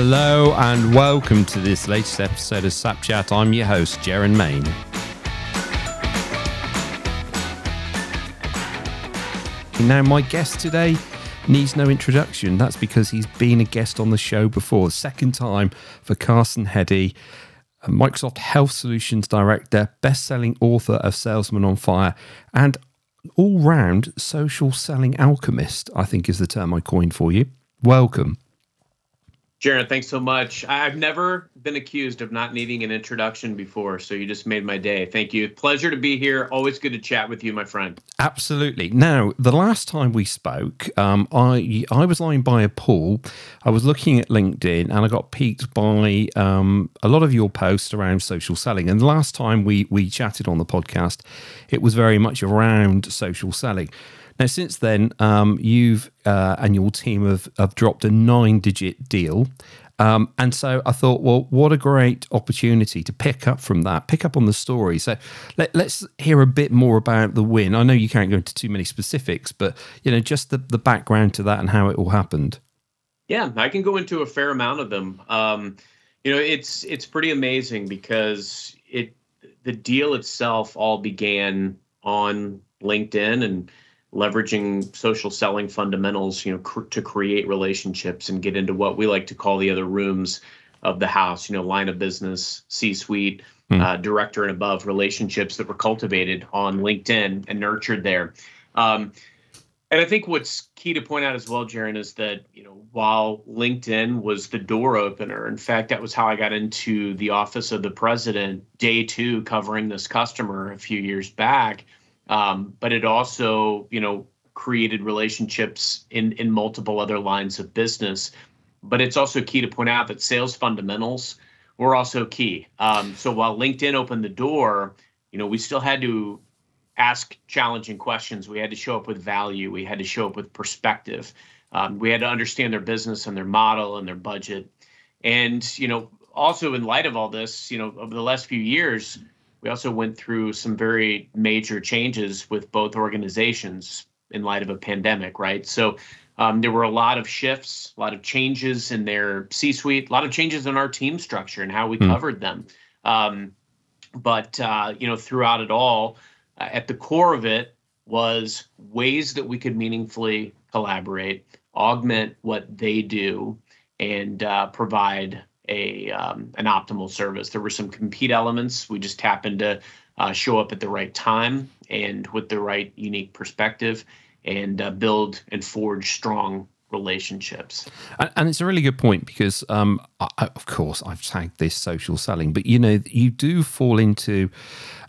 Hello and welcome to this latest episode of Sap Chat. I'm your host, Jaron Main. Now, my guest today needs no introduction. That's because he's been a guest on the show before. Second time for Carson Heady, Microsoft Health Solutions Director, best selling author of Salesman on Fire, and all round social selling alchemist, I think is the term I coined for you. Welcome. Jared, thanks so much. I've never been accused of not needing an introduction before, so you just made my day. Thank you. Pleasure to be here. Always good to chat with you, my friend. Absolutely. Now, the last time we spoke, um, I I was lying by a pool. I was looking at LinkedIn, and I got piqued by um, a lot of your posts around social selling. And the last time we we chatted on the podcast, it was very much around social selling. Now, since then, um, you've uh, and your team have, have dropped a nine digit deal. Um, and so I thought, well, what a great opportunity to pick up from that, pick up on the story. So let, us hear a bit more about the win. I know you can't go into too many specifics, but you know, just the, the background to that and how it all happened. Yeah, I can go into a fair amount of them. Um, you know, it's it's pretty amazing because it the deal itself all began on LinkedIn and leveraging social selling fundamentals, you know, cr- to create relationships and get into what we like to call the other rooms of the house, you know, line of business, C-suite, mm. uh, director and above relationships that were cultivated on LinkedIn and nurtured there. Um, and I think what's key to point out as well, Jaron, is that you know while LinkedIn was the door opener, in fact, that was how I got into the office of the president day two, covering this customer a few years back. Um, but it also, you know, created relationships in in multiple other lines of business. But it's also key to point out that sales fundamentals were also key. Um, so while LinkedIn opened the door, you know, we still had to ask challenging questions. We had to show up with value. We had to show up with perspective. Um, we had to understand their business and their model and their budget. And you know, also in light of all this, you know, over the last few years, we also went through some very major changes with both organizations in light of a pandemic, right? So um, there were a lot of shifts, a lot of changes in their C suite, a lot of changes in our team structure and how we mm. covered them. Um, but, uh, you know, throughout it all, uh, at the core of it was ways that we could meaningfully collaborate, augment what they do, and uh, provide a um, an optimal service. There were some compete elements. We just happened to uh, show up at the right time and with the right unique perspective, and uh, build and forge strong relationships. And, and, it's a really good point because, um, I, of course, I've tagged this social selling, but you know, you do fall into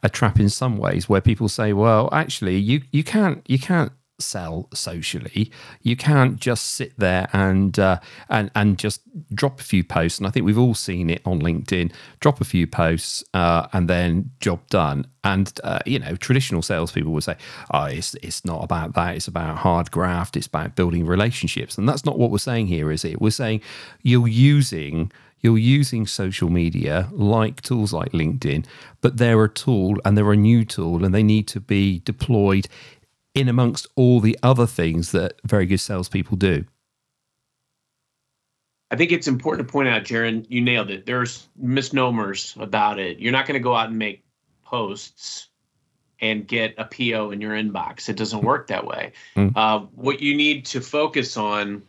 a trap in some ways where people say, "Well, actually, you you can't you can't sell socially. You can't just sit there and uh, and and just drop a few posts. And I think we've all seen it on LinkedIn. Drop a few posts uh, and then job done. And uh, you know, traditional salespeople would say, "Oh, it's it's not about that. It's about hard graft. It's about building relationships." And that's not what we're saying here, is it? We're saying you're using you're using social media like tools like LinkedIn, but they're a tool and they're a new tool and they need to be deployed in amongst all the other things that very good salespeople do. I think it's important to point out, Jaron, you nailed it. There's misnomers about it. You're not going to go out and make posts and get a PO in your inbox. It doesn't work that way. Mm. Uh, what you need to focus on,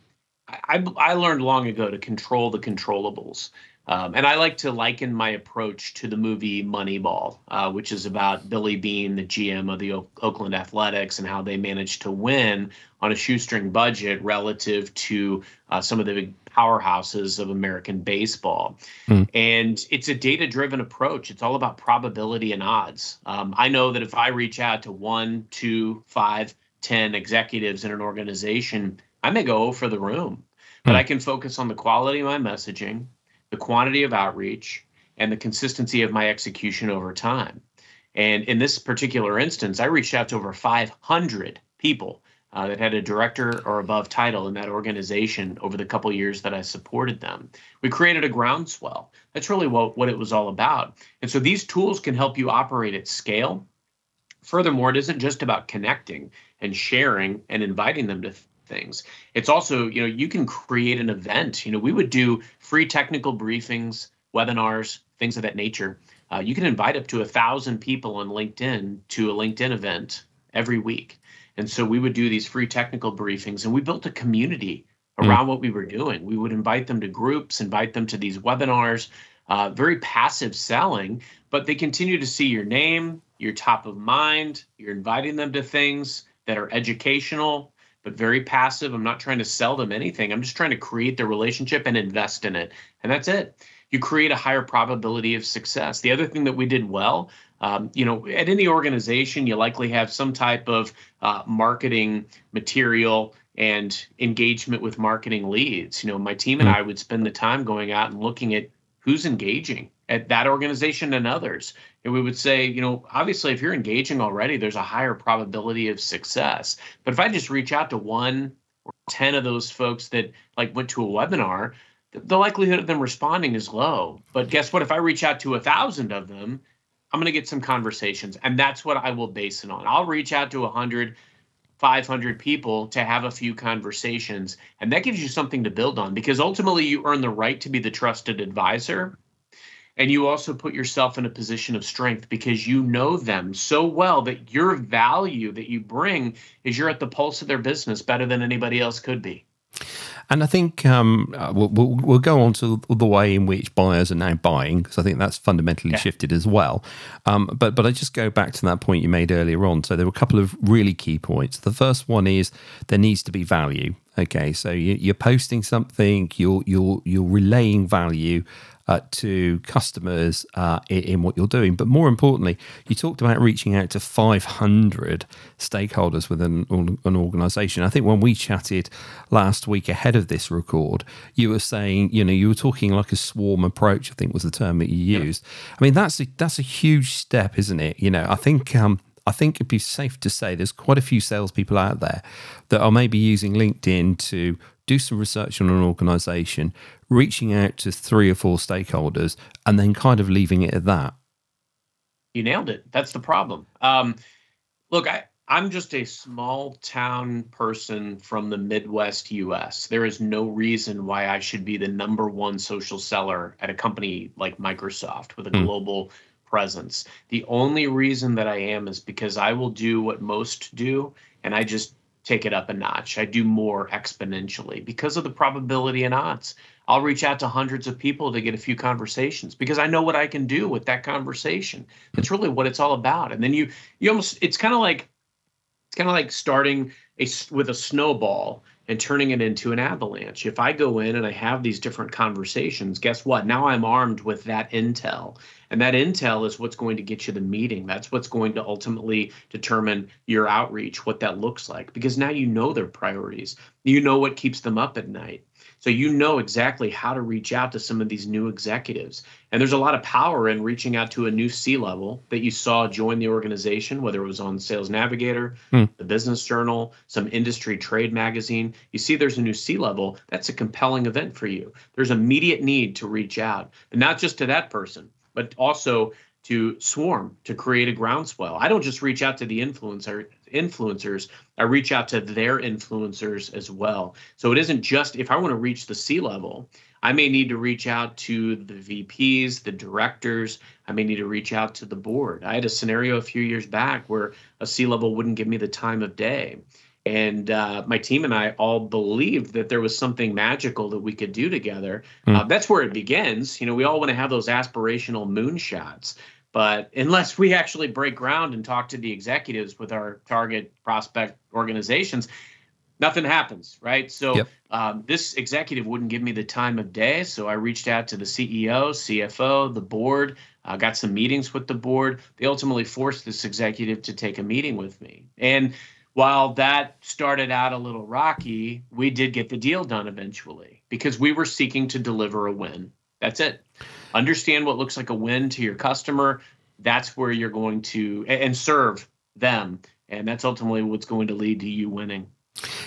I, I learned long ago to control the controllables. Um, and I like to liken my approach to the movie Moneyball, uh, which is about Billy Beane, the GM of the o- Oakland Athletics, and how they managed to win on a shoestring budget relative to uh, some of the big powerhouses of American baseball. Mm. And it's a data driven approach. It's all about probability and odds. Um, I know that if I reach out to one, two, five, ten executives in an organization, I may go for the room, but mm. I can focus on the quality of my messaging the quantity of outreach, and the consistency of my execution over time. And in this particular instance, I reached out to over 500 people uh, that had a director or above title in that organization over the couple years that I supported them. We created a groundswell. That's really what, what it was all about. And so these tools can help you operate at scale. Furthermore, it isn't just about connecting and sharing and inviting them to things. It's also, you know, you can create an event. You know, we would do free technical briefings, webinars, things of that nature. Uh, you can invite up to a thousand people on LinkedIn to a LinkedIn event every week. And so we would do these free technical briefings and we built a community hmm. around mm. what we were doing. We would invite them to groups, invite them to these webinars, uh, very passive selling, but they continue to see your name, you're top of mind, you're inviting them to things that are educational, but very passive. I'm not trying to sell them anything. I'm just trying to create the relationship and invest in it. And that's it. You create a higher probability of success. The other thing that we did well, um, you know, at any organization, you likely have some type of uh, marketing material and engagement with marketing leads. You know, my team and hmm. I would spend the time going out and looking at who's engaging at that organization and others. And we would say, you know, obviously, if you're engaging already, there's a higher probability of success. But if I just reach out to one or 10 of those folks that like went to a webinar, the likelihood of them responding is low. But guess what? If I reach out to a thousand of them, I'm going to get some conversations. And that's what I will base it on. I'll reach out to 100, 500 people to have a few conversations. And that gives you something to build on because ultimately you earn the right to be the trusted advisor and you also put yourself in a position of strength because you know them so well that your value that you bring is you're at the pulse of their business better than anybody else could be. And I think um, uh, we'll, we'll, we'll, go on to the way in which buyers are now buying because I think that's fundamentally yeah. shifted as well. Um, but but I just go back to that point you made earlier on. So there were a couple of really key points. The first one is there needs to be value. Okay, so you, are posting something, you're you're you're relaying value uh, to customers uh, in, in, what you're doing. But more importantly, you talked about reaching out to 500 stakeholders within an organization. I think when we chatted last week ahead of this record, you were saying, you know, you were talking like a swarm approach, I think was the term that you used. Yeah. I mean, that's a, that's a huge step, isn't it? You know, I think. Um, I think it'd be safe to say there's quite a few salespeople out there that are maybe using LinkedIn to do some research on an organization, reaching out to three or four stakeholders, and then kind of leaving it at that. You nailed it. That's the problem. Um, look, I, I'm just a small town person from the Midwest US. There is no reason why I should be the number one social seller at a company like Microsoft with a mm. global presence. The only reason that I am is because I will do what most do, and I just take it up a notch. I do more exponentially because of the probability and odds. I'll reach out to hundreds of people to get a few conversations because I know what I can do with that conversation. That's really what it's all about. And then you you almost it's kind of like it's kind of like starting a with a snowball and turning it into an avalanche. If I go in and I have these different conversations, guess what? Now I'm armed with that intel. And that intel is what's going to get you the meeting. That's what's going to ultimately determine your outreach, what that looks like, because now you know their priorities. You know what keeps them up at night. So you know exactly how to reach out to some of these new executives. And there's a lot of power in reaching out to a new C level that you saw join the organization, whether it was on Sales Navigator, hmm. the Business Journal, some industry trade magazine. You see there's a new C level. That's a compelling event for you. There's immediate need to reach out, and not just to that person, but also to swarm to create a groundswell. I don't just reach out to the influencer influencers, I reach out to their influencers as well. So it isn't just if I want to reach the C level, I may need to reach out to the VPs, the directors. I may need to reach out to the board. I had a scenario a few years back where a C level wouldn't give me the time of day. And uh, my team and I all believed that there was something magical that we could do together. Mm. Uh, that's where it begins. You know, we all want to have those aspirational moonshots. But unless we actually break ground and talk to the executives with our target prospect organizations, nothing happens, right? So yep. um, this executive wouldn't give me the time of day. So I reached out to the CEO, CFO, the board, uh, got some meetings with the board. They ultimately forced this executive to take a meeting with me. And while that started out a little rocky, we did get the deal done eventually because we were seeking to deliver a win. That's it understand what looks like a win to your customer that's where you're going to and serve them and that's ultimately what's going to lead to you winning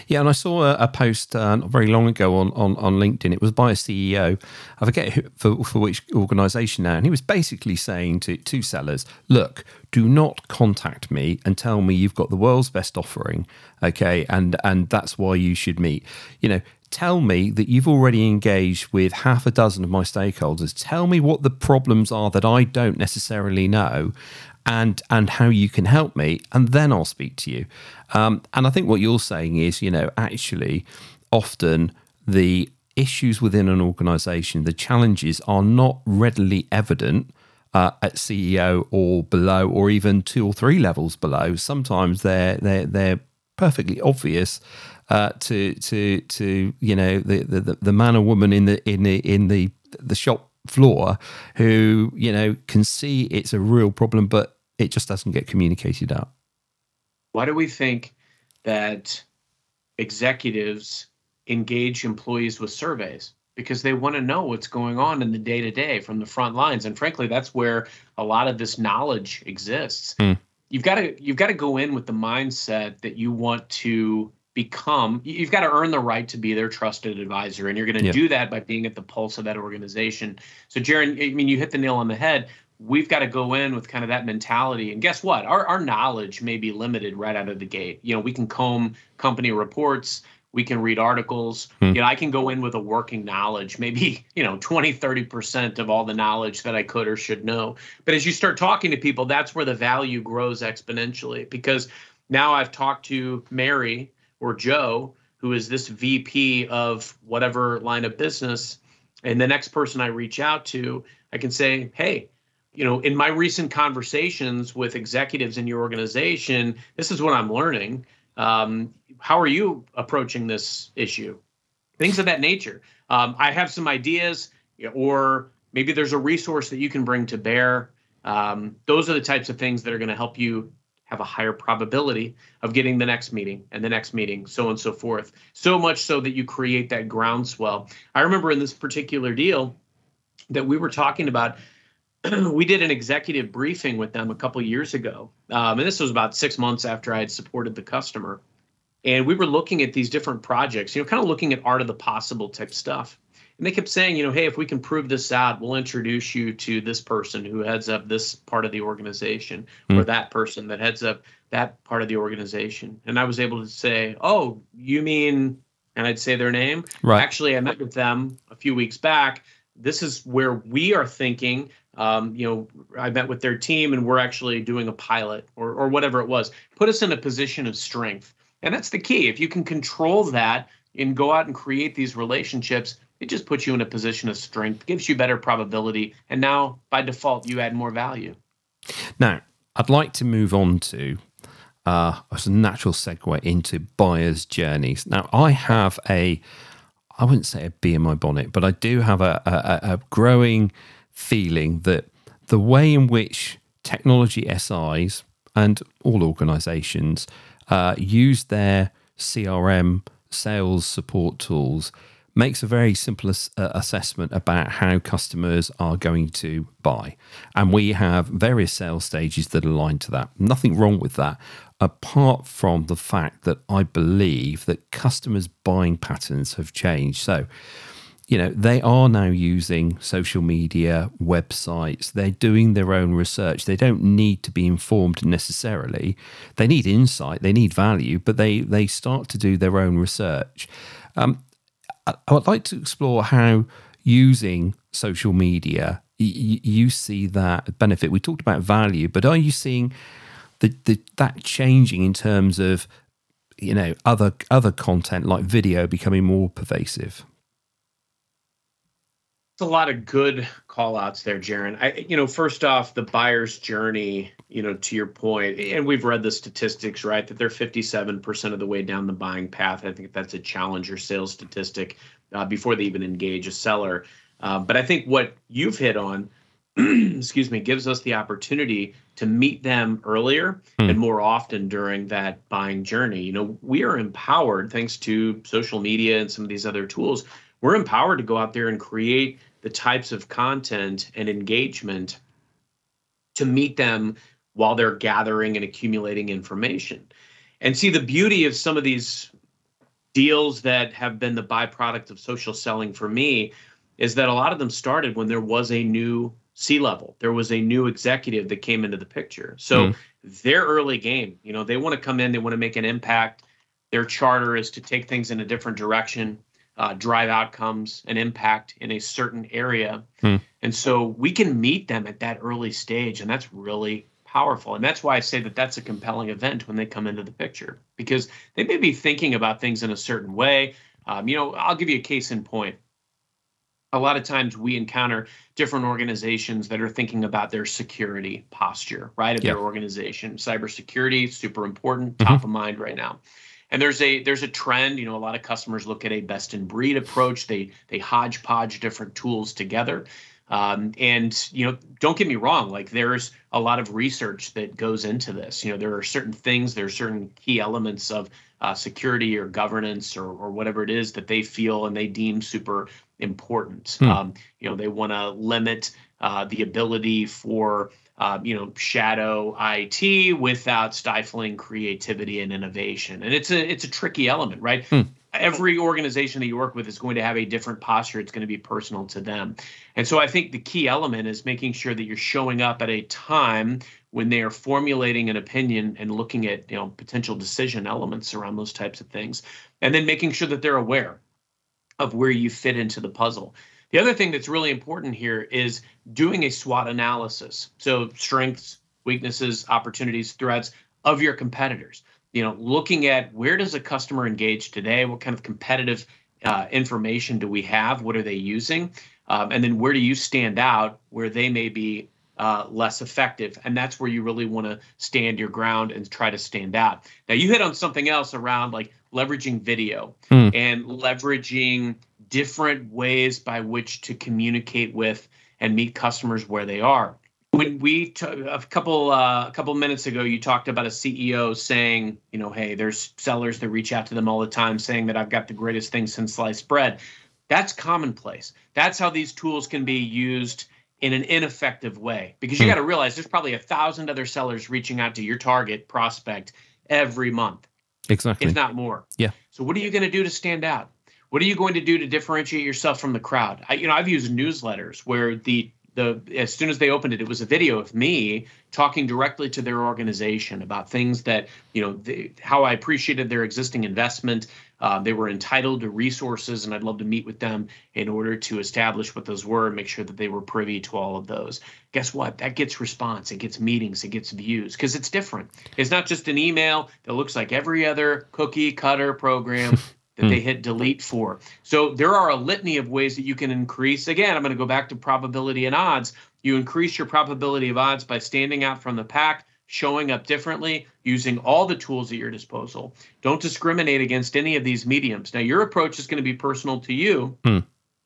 Yeah, and I saw a, a post uh, not very long ago on, on, on LinkedIn. It was by a CEO. I forget who, for, for which organisation now. And he was basically saying to, to sellers, look, do not contact me and tell me you've got the world's best offering. Okay. And, and that's why you should meet. You know, tell me that you've already engaged with half a dozen of my stakeholders. Tell me what the problems are that I don't necessarily know and and how you can help me, and then I'll speak to you. Um, and I think what you're saying is, you know, actually, often the issues within an organization, the challenges are not readily evident. Uh, at CEO or below, or even two or three levels below, sometimes they're they're they're perfectly obvious uh, to to to you know the, the the man or woman in the in the in the the shop floor who you know can see it's a real problem, but it just doesn't get communicated out. Why do we think that executives engage employees with surveys? Because they want to know what's going on in the day to day from the front lines. And frankly, that's where a lot of this knowledge exists. Mm. You've got to you've got to go in with the mindset that you want to become you've got to earn the right to be their trusted advisor and you're going to do that by being at the pulse of that organization so jaron i mean you hit the nail on the head we've got to go in with kind of that mentality. And guess what? Our, our knowledge may be limited right out of the gate. You know, we can comb company reports, we can read articles. Hmm. You know, I can go in with a working knowledge, maybe, you know, 20, 30% of all the knowledge that I could or should know. But as you start talking to people, that's where the value grows exponentially because now I've talked to Mary or Joe, who is this VP of whatever line of business. And the next person I reach out to, I can say, hey, you know, in my recent conversations with executives in your organization, this is what I'm learning. Um, how are you approaching this issue? Things of that nature. Um, I have some ideas, or maybe there's a resource that you can bring to bear. Um, those are the types of things that are going to help you have a higher probability of getting the next meeting and the next meeting, so on and so forth. So much so that you create that groundswell. I remember in this particular deal that we were talking about we did an executive briefing with them a couple years ago, um, and this was about six months after I had supported the customer. And we were looking at these different projects, you know, kind of looking at art of the possible type stuff. And they kept saying, you know, hey, if we can prove this out, we'll introduce you to this person who heads up this part of the organization, mm. or hmm. that person that heads up that part of the organization. And I was able to say, oh, you mean, and I'd say their name. Right. Actually, I met with them a few weeks back. This is where we are thinking um, you know, I met with their team and we're actually doing a pilot or, or whatever it was. Put us in a position of strength. And that's the key. If you can control that and go out and create these relationships, it just puts you in a position of strength, gives you better probability. And now by default, you add more value. Now, I'd like to move on to uh, as a natural segue into buyer's journeys. Now, I have a, I wouldn't say a bee in my bonnet, but I do have a, a, a growing feeling that the way in which technology SIs and all organizations uh, use their CRM sales support tools makes a very simple ass- uh, assessment about how customers are going to buy. And we have various sales stages that align to that. Nothing wrong with that, apart from the fact that I believe that customers' buying patterns have changed. So, you know, they are now using social media, websites. They're doing their own research. They don't need to be informed necessarily. They need insight, they need value, but they, they start to do their own research. Um, I, would like to explore how using social media you see that benefit. We talked about value, but are you seeing the, the that changing in terms of you know other other content like video becoming more pervasive? It's a lot of good call outs there, Jaron. I, you know, first off, the buyer's journey, you know, to your point, and we've read the statistics, right, that they're 57% of the way down the buying path. I think that's a challenger sales statistic uh, before they even engage a seller. Uh, but I think what you've hit on, excuse me, gives us the opportunity to meet them earlier mm. and more often during that buying journey. You know, we are empowered thanks to social media and some of these other tools we're empowered to go out there and create the types of content and engagement to meet them while they're gathering and accumulating information. And see the beauty of some of these deals that have been the byproduct of social selling for me is that a lot of them started when there was a new C level. There was a new executive that came into the picture. So mm. their early game, you know, they want to come in, they want to make an impact. Their charter is to take things in a different direction, uh, drive outcomes and impact in a certain area. Mm. And so we can meet them at that early stage. And that's really powerful. And that's why I say that that's a compelling event when they come into the picture because they may be thinking about things in a certain way. Um, you know, I'll give you a case in point a lot of times we encounter different organizations that are thinking about their security posture, right, of yep. their organization. Cybersecurity super important, mm-hmm. top of mind right now. And there's a there's a trend, you know, a lot of customers look at a best in breed approach. They they hodgepodge different tools together. Um, and you know, don't get me wrong, like there's a lot of research that goes into this. You know, there are certain things, there are certain key elements of uh, security or governance or, or whatever it is that they feel and they deem super important. Hmm. Um, you know, they want to limit uh, the ability for uh, you know shadow IT without stifling creativity and innovation, and it's a it's a tricky element, right? Hmm. Every organization that you work with is going to have a different posture. It's going to be personal to them, and so I think the key element is making sure that you're showing up at a time when they are formulating an opinion and looking at you know potential decision elements around those types of things, and then making sure that they're aware of where you fit into the puzzle. The other thing that's really important here is doing a SWOT analysis. So strengths, weaknesses, opportunities, threats of your competitors. You know, looking at where does a customer engage today? What kind of competitive uh, information do we have? What are they using? Um, and then where do you stand out where they may be uh, less effective. And that's where you really want to stand your ground and try to stand out. Now, you hit on something else around like leveraging video mm. and leveraging different ways by which to communicate with and meet customers where they are. When we t- a couple uh, a couple minutes ago, you talked about a CEO saying, you know, hey, there's sellers that reach out to them all the time saying that I've got the greatest thing since sliced bread. That's commonplace. That's how these tools can be used in an ineffective way. Because you hmm. got to realize there's probably a thousand other sellers reaching out to your target prospect every month. Exactly. If not more. Yeah. So what are you going to do to stand out? What are you going to do to differentiate yourself from the crowd? I, you know i've used newsletters where the the as soon as they opened it, it was a video of me talking directly to their organization about things that you know how I appreciated their existing investment. Uh, they were entitled to resources, and I'd love to meet with them in order to establish what those were and make sure that they were privy to all of those. Guess what? That gets response, it gets meetings, it gets views because it's different. It's not just an email that looks like every other cookie cutter program that they hmm. hit delete for. So there are a litany of ways that you can increase. Again, I'm going to go back to probability and odds. You increase your probability of odds by standing out from the pack, showing up differently, using all the tools at your disposal. Don't discriminate against any of these mediums. Now, your approach is going to be personal to you, hmm.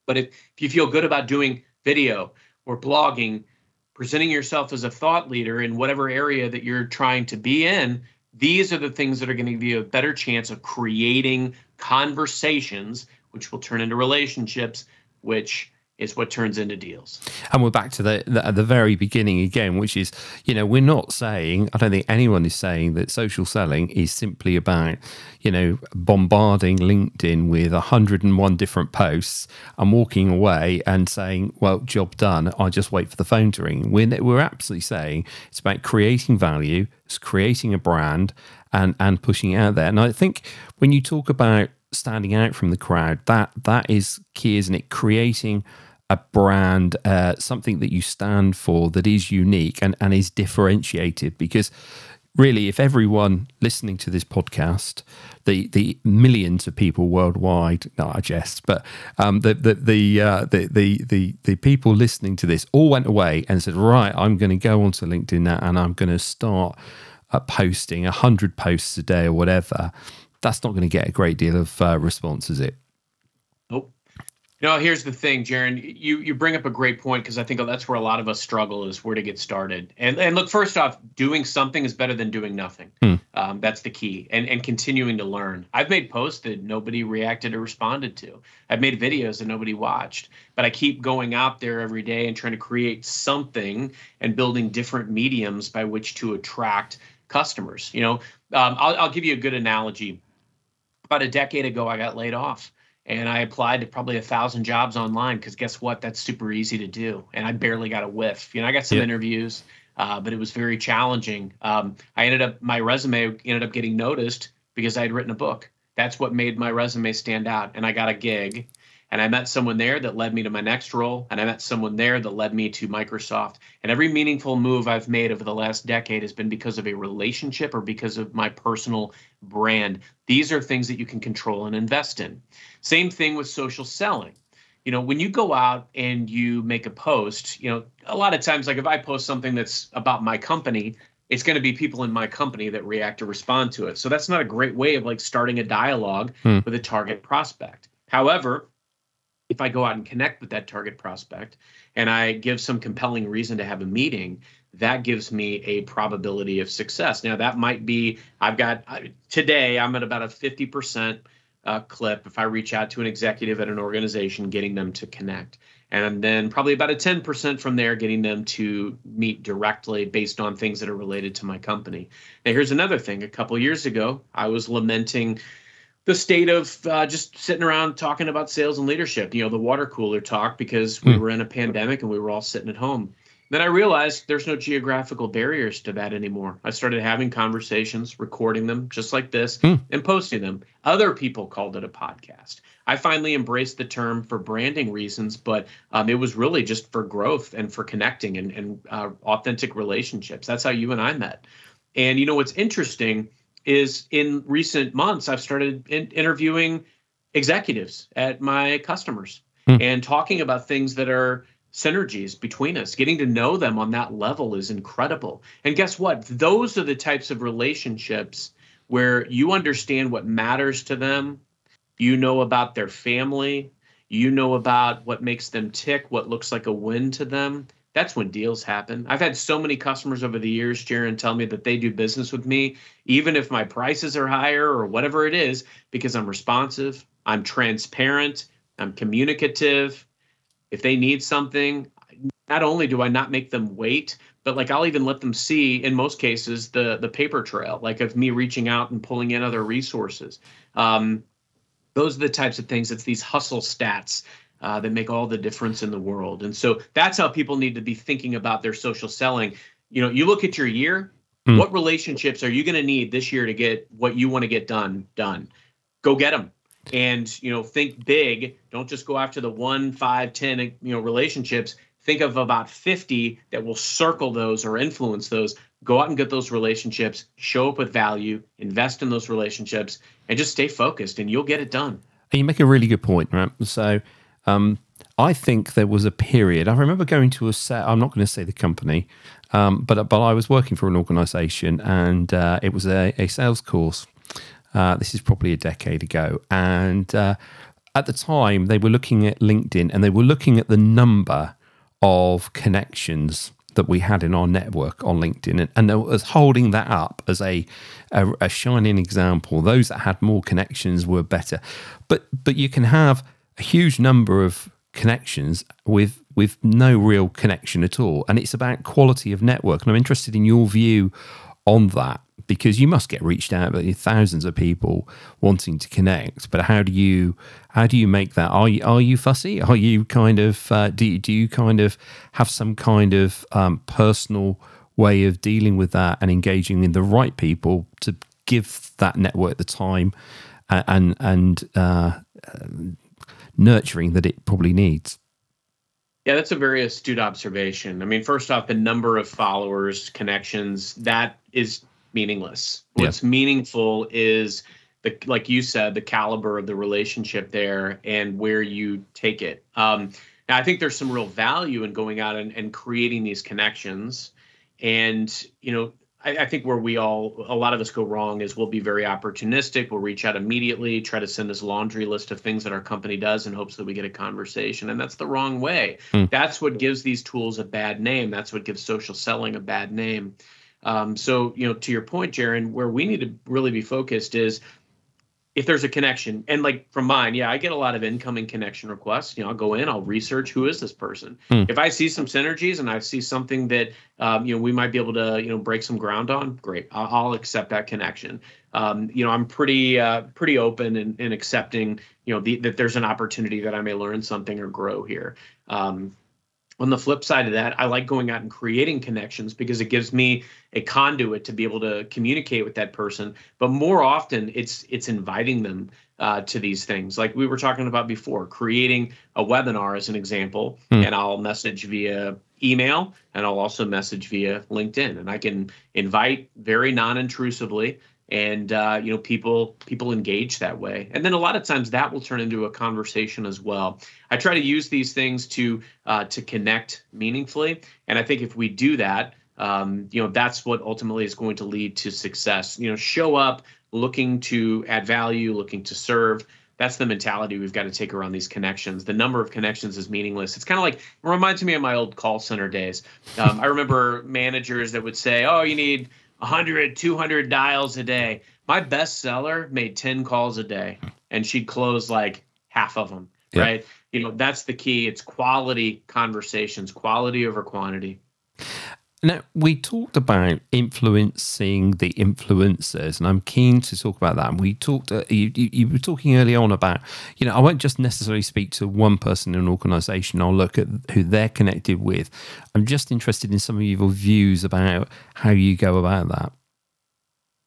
but if, if you feel good about doing video or blogging, presenting yourself as a thought leader in whatever area that you're trying to be in, these are the things that are going to give you a better chance of creating conversations, which will turn into relationships, which is what turns into deals. And we're back to the, the, at the very beginning again, which is, you know, we're not saying, I don't think anyone is saying that social selling is simply about, you know, bombarding LinkedIn with 101 different posts and walking away and saying, well, job done. I just wait for the phone to ring. We're, we're absolutely saying it's about creating value, it's creating a brand and, and pushing it out there. And I think when you talk about standing out from the crowd, that that is key, isn't it? Creating a brand, uh, something that you stand for that is unique and, and is differentiated. Because really, if everyone listening to this podcast, the the millions of people worldwide, no, I jest, but um, the the the, uh, the the the the people listening to this all went away and said, right, I'm going to go onto LinkedIn now and I'm going to start uh, posting hundred posts a day or whatever. That's not going to get a great deal of uh, response, is it? You know, here's the thing, Jaron. You you bring up a great point because I think that's where a lot of us struggle is where to get started. And and look, first off, doing something is better than doing nothing. Hmm. Um, that's the key. And and continuing to learn. I've made posts that nobody reacted or responded to. I've made videos that nobody watched. But I keep going out there every day and trying to create something and building different mediums by which to attract customers. You know, um, I'll I'll give you a good analogy about a decade ago, I got laid off and I applied to probably a thousand jobs online because guess what? That's super easy to do. And I barely got a whiff. You know, I got some yeah. interviews, uh, but it was very challenging. Um, I ended up, my resume ended up getting noticed because I had written a book. That's what made my resume stand out. And I got a gig and I met someone there that led me to my next role. And I met someone there that led me to Microsoft. And every meaningful move I've made over the last decade has been because of a relationship or because of my personal brand. These are things that you can control and invest in. Same thing with social selling. You know, when you go out and you make a post, you know, a lot of times, like if I post something that's about my company, it's going to be people in my company that react or respond to it. So that's not a great way of like starting a dialogue hmm. with a target prospect. However, if I go out and connect with that target prospect and I give some compelling reason to have a meeting, that gives me a probability of success. Now, that might be, I've got today, I'm at about a 50% uh, clip if I reach out to an executive at an organization, getting them to connect. And then probably about a 10% from there, getting them to meet directly based on things that are related to my company. Now, here's another thing. A couple years ago, I was lamenting the state of uh, just sitting around talking about sales and leadership, you know, the water cooler talk because we hmm. were in a pandemic and we were all sitting at home. Then I realized there's no geographical barriers to that anymore. I started having conversations, recording them just like this, hmm. and posting them. Other people called it a podcast. I finally embraced the term for branding reasons, but um, it was really just for growth and for connecting and, and uh, authentic relationships. That's how you and I met. And you know what's interesting is in recent months, I've started in- interviewing executives at my customers hmm. and talking about things that are synergies between us. Getting to know them on that level is incredible. And guess what? Those are the types of relationships where you understand what matters to them, you know about their family, you know about what makes them tick, what looks like a win to them that's when deals happen. I've had so many customers over the years, Jaron, tell me that they do business with me, even if my prices are higher or whatever it is, because I'm responsive, I'm transparent, I'm communicative. If they need something, not only do I not make them wait, but like I'll even let them see in most cases the the paper trail, like of me reaching out and pulling in other resources. Um, those are the types of things. It's these hustle stats uh, that make all the difference in the world. And so that's how people need to be thinking about their social selling. You know, you look at your year, mm. what relationships are you going to need this year to get what you want to get done done? Go get them. And you know, think big. Don't just go after the one, five, ten, you know, relationships. Think of about 50 that will circle those or influence those. Go out and get those relationships, show up with value, invest in those relationships, and just stay focused, and you'll get it done. And you make a really good point, right? So um, I think there was a period. I remember going to a set. I'm not going to say the company, um, but but I was working for an organisation, and uh, it was a, a sales course. Uh, this is probably a decade ago, and uh, at the time they were looking at LinkedIn, and they were looking at the number of connections that we had in our network on LinkedIn, and, and was holding that up as a, a a shining example. Those that had more connections were better, but but you can have a huge number of connections with with no real connection at all. And it's about quality of network. And i'm interested in your view on that because you must get reached out by thousands of people wanting to connect. But how do you how do you make that? Are you are you fussy? Are you kind of uh, do, do you kind of have some kind of um, personal way of dealing with that and engaging in the right people to give that network the time and and, and uh, nurturing that it probably needs. Yeah, that's a very astute observation. I mean, first off, the number of followers, connections, that is meaningless. What's yeah. meaningful is the like you said, the caliber of the relationship there and where you take it. Um, now, I think there's some real value in going out and, and creating these connections. And, you know, I, I, think where we all, a lot of us go wrong is we'll be very opportunistic. We'll reach out immediately, try to send this laundry list of things that our company does in hopes that we get a conversation. And that's the wrong way. Mm. That's what gives these tools a bad name. That's what gives social selling a bad name. Um, so, you know, to your point, Jaron, where we need to really be focused is if there's a connection. And like from mine yeah i get a lot of incoming connection requests. You know i'll go in i'll research who is this person? Hmm. if i see some synergies and i see something that um, you know we might be able to you know break some ground on great i'll, I'll accept that connection. Um, you know i'm pretty uh, pretty open and, and accepting you know the, that there's an opportunity that i may learn something or grow here. Um, on the flip side of that, I like going out and creating connections because it gives me a conduit to be able to communicate with that person. But more often, it's it's inviting them uh, to these things, like we were talking about before, creating a webinar as an example, hmm. and I'll message via email and I'll also message via LinkedIn, and I can invite very non-intrusively and uh, you know people people engage that way and then a lot of times that will turn into a conversation as well i try to use these things to uh, to connect meaningfully and i think if we do that um, you know that's what ultimately is going to lead to success you know show up looking to add value looking to serve that's the mentality we've got to take around these connections. The number of connections is meaningless. It's kind of like it reminds me of my old call center days. Um, I remember managers that would say, "Oh, you need 100, 200 dials a day. My best seller made 10 calls a day and she'd close like half of them, yep. right? You know, that's the key. It's quality conversations, quality over quantity. Now, we talked about influencing the influencers, and I'm keen to talk about that. And we talked, uh, you, you, you, were talking early on about, you know, I won't just necessarily speak to one person in an organization, I'll look at who they're connected with. I'm just interested in some of your views about how you go about that.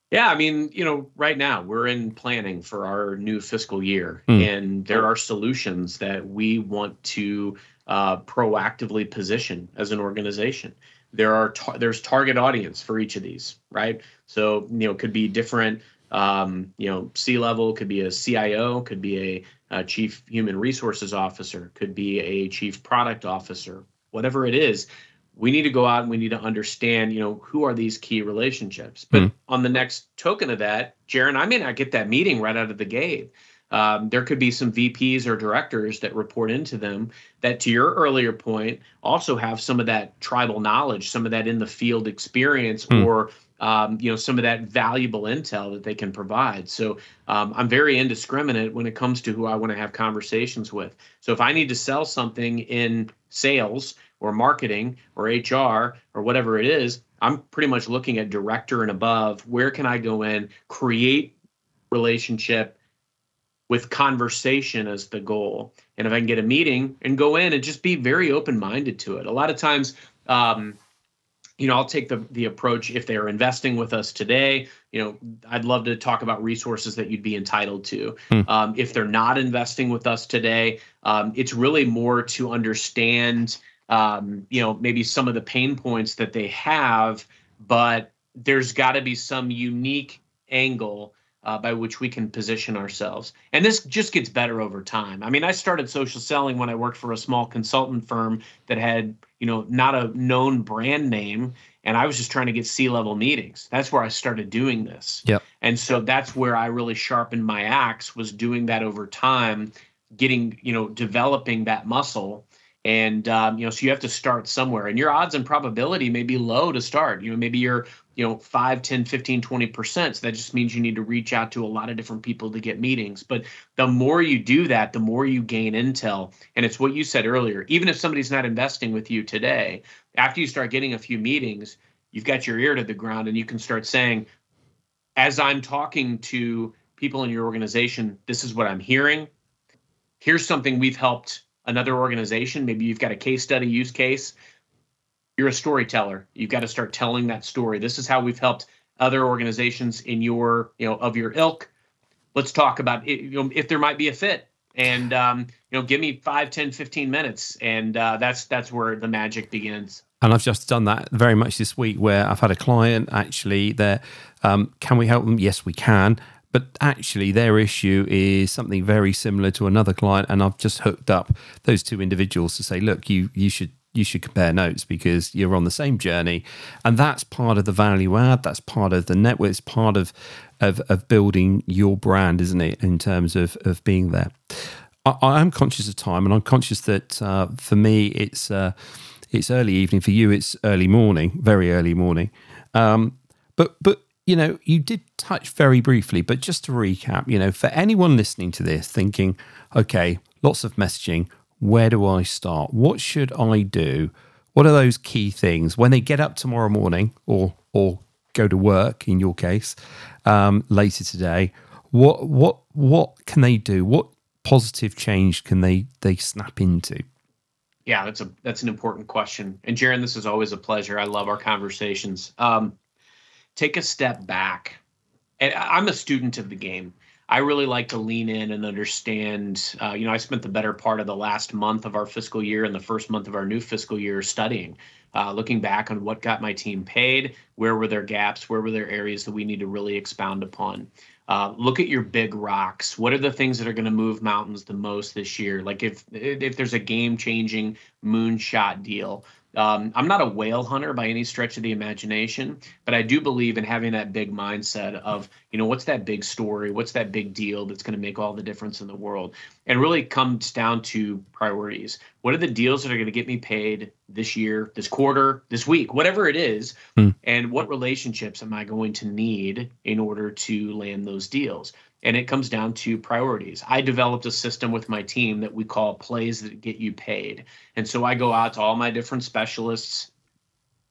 Yeah, I mean, you know, right now we're in planning for our new fiscal year, mm. and there are solutions that we want to uh, proactively position as an organization there are tar- there's target audience for each of these, right? So you know, could be different. Um, you know, C level could be a CIO, could be a, a chief human resources officer, could be a chief product officer, whatever it is. We need to go out and we need to understand, you know, who are these key relationships. But mm. on the next token of that, Jaron, I may not get that meeting right out of the gate. Um, there could be some VPs or directors that report into them that, to your earlier point, also have some of that tribal knowledge, some of that in the field experience, mm. or um, you know some of that valuable intel that they can provide. So um, I'm very indiscriminate when it comes to who I want to have conversations with. So if I need to sell something in sales or marketing or HR or whatever it is, I'm pretty much looking at director and above. Where can I go in, create relationship, with conversation as the goal. And if I can get a meeting and go in and just be very open minded to it. A lot of times, um, you know, I'll take the the approach if they're investing with us today. You know, I'd love to talk about resources that you'd be entitled to. Hmm. Um, if they're not investing with us today, um, it's really more to understand, um, you know, maybe some of the pain points that they have, but there's got to be some unique angle uh, by which we can position ourselves. And this just gets better over time. I mean, I started social selling when I worked for a small consultant firm that had, you know, not a known brand name. And I was just trying to get C level meetings. That's where I started doing this. Yep. And so that's where I really sharpened my axe was doing that over time, getting, you know, developing that muscle and um, you know so you have to start somewhere and your odds and probability may be low to start you know maybe you're you know 5 10 15 20% so that just means you need to reach out to a lot of different people to get meetings. But the more you do that the more you gain intel. And it's what you said earlier. Even if somebody's not investing with you today after you start getting a few meetings you've got your ear to the ground and you can start saying as i'm talking to people in your organization this is what i'm hearing. Here's something we've helped another organization. Maybe you've got a case study use case you're a storyteller. You've got to start telling that story. This is how we've helped other organizations in your, you know, of your ilk. Let's talk about it, you know, if there might be a fit. And um, you know, give me 5, 10, 15 minutes, and uh, that's that's where the magic begins. And I've just done that very much this week, where I've had a client actually. There, um, can we help them? Yes, we can but actually their issue is something very similar to another client and i've just hooked up those two individuals to say look you you should you should compare notes because you're on the same journey. And that's part of the value add that's part of the network it's part of of, of building your brand isn't it in terms of of being there. I, am conscious of time and i'm conscious that uh, for me it's uh, it's early evening. For you it's early morning very early morning. Um, but but you know, you did touch very briefly, but just to recap, you know, for anyone listening to this thinking, okay, lots of messaging, where do I start? What should I do? What are those key things when they get up tomorrow morning or or go to work in your case um, later today? What what what can they do? What positive change can they they snap into? Yeah, that's a that's an important question. And Jaron, this is always a pleasure. I love our conversations. Um, take a step back. And I'm a student of the game. I really like to lean in and understand. Uh, you know, I spent the better part of the last month of our fiscal year and the first month of our new fiscal year studying, uh, looking back on what got my team paid, where were their gaps, where were there areas that we need to really expound upon. Uh, look at your big rocks. What are the things that are going to move mountains the most this year? Like if if there's a game changing moonshot deal, um, I'm not a whale hunter by any stretch of the imagination, but I do believe in having that big mindset of, you know, what's that big story? What's that big deal that's going to make all the difference in the world? And really comes down to priorities. What are the deals that are going to get me paid this year, this quarter, this week, whatever it is? Hmm. And what relationships am I going to need in order to land those deals? And it comes down to priorities. I developed a system with my team that we call plays that get you paid. And so I go out to all my different specialists,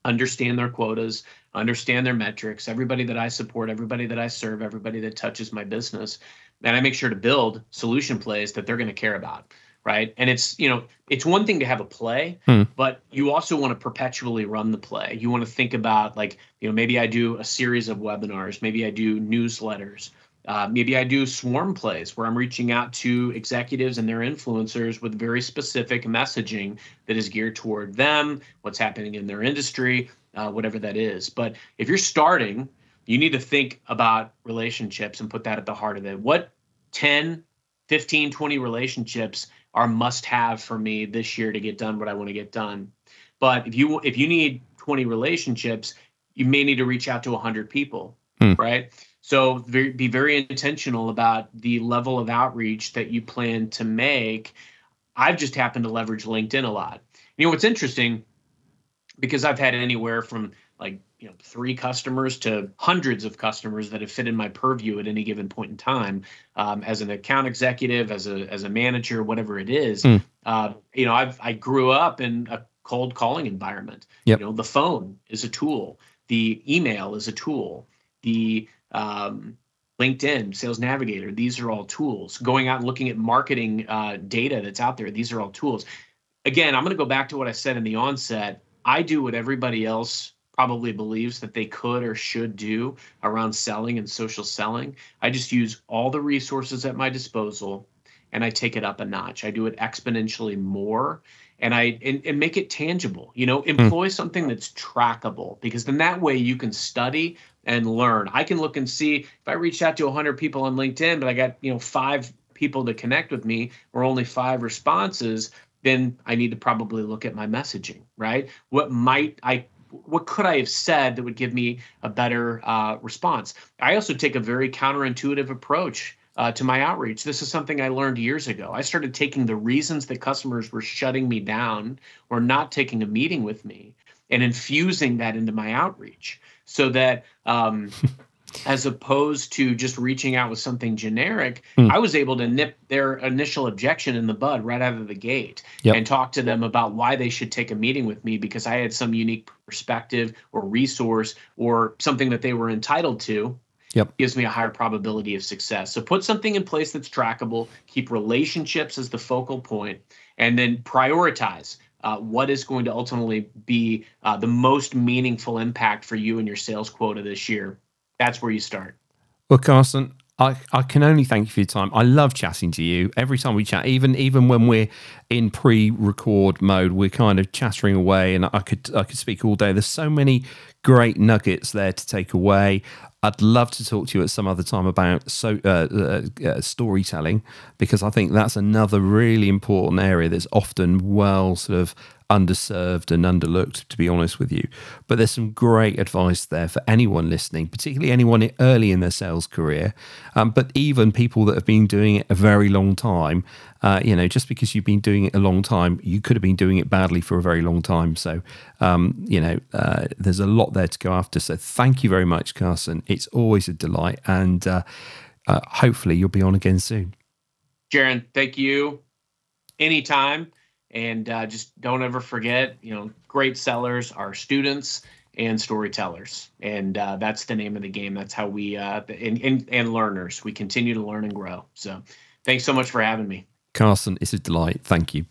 understand their quotas, understand their metrics, everybody that I support, everybody that I serve, everybody that touches my business, and I make sure to build solution plays that they're going to care about. Right. And it's, you know, it's one thing to have a play, hmm. but you also want to perpetually run the play. You want to think about, like, you know, maybe I do a series of webinars, maybe I do newsletters, uh, maybe I do swarm plays where I'm reaching out to executives and their influencers with very specific messaging that is geared toward them, what's happening in their industry, uh, whatever that is. But if you're starting, you need to think about relationships and put that at the heart of it. What 10, 15, 20 relationships are must have for me this year to get done what I want to get done? But if you if you need 20 relationships, you may need to reach out to 100 people, hmm. right? So very, be very intentional about the level of outreach that you plan to make. I've just happened to leverage LinkedIn a lot. You know what's interesting because I've had anywhere from like you know three customers to hundreds of customers that have fit in my purview at any given point in time um, as an account executive as a as a manager whatever it is mm. uh, you know I've I grew up in a cold calling environment yep. you know the phone is a tool the email is a tool the um, LinkedIn, Sales Navigator, these are all tools. Going out and looking at marketing uh, data that's out there, these are all tools. Again, I'm going to go back to what I said in the onset. I do what everybody else probably believes that they could or should do around selling and social selling. I just use all the resources at my disposal and I take it up a notch. I do it exponentially more and I and, and make it tangible. You know, hmm. employ mm. something that's trackable because then that way you can study and learn. I can look and see if I reach out to 100 people on LinkedIn, but I got, you know, five people to connect with me or only five responses, then I need to probably look at my messaging, right? What might I what could I have said that would give me a better uh, response? I also take a very counterintuitive approach uh, to my outreach. This is something I learned years ago. I started taking the reasons that customers were shutting me down or not taking a meeting with me and infusing that into my outreach so that um, as opposed to just reaching out with something generic, mm. I was able to nip their initial objection in the bud right out of the gate yep. and talk to them about why they should take a meeting with me because I had some unique perspective or resource or something that they were entitled to. Yep. Gives me a higher probability of success. So put something in place that's trackable, keep relationships as the focal point, and then prioritize uh, what is going to ultimately be uh, the most meaningful impact for you and your sales quota this year. That's where you start. Well, Carson, I, I can only thank you for your time. I love chatting to you every time we chat, even even when we're in pre-record mode, we're kind of chattering away, and I could I could speak all day. There's so many great nuggets there to take away. I'd love to talk to you at some other time about so uh, uh, uh, storytelling because I think that's another really important area that's often well sort of underserved and underlooked, to be honest with you. But there's some great advice there for anyone listening, particularly anyone early in their sales career, um, but even people that have been doing it a very long time. Uh, you know, just because you've been doing it a long time, you could have been doing it badly for a very long time. So, um, you know, uh, there's a lot there to go after. So, thank you very much, Carson. It's always a delight, and uh, uh hopefully, you'll be on again soon. Jaron, thank you. Anytime and uh, just don't ever forget, you know, great sellers are students and storytellers, and uh, that's the name of the game. That's how we uh, and, and and learners. We continue to learn and grow. So, thanks so much for having me, Carson. It's a delight. Thank you.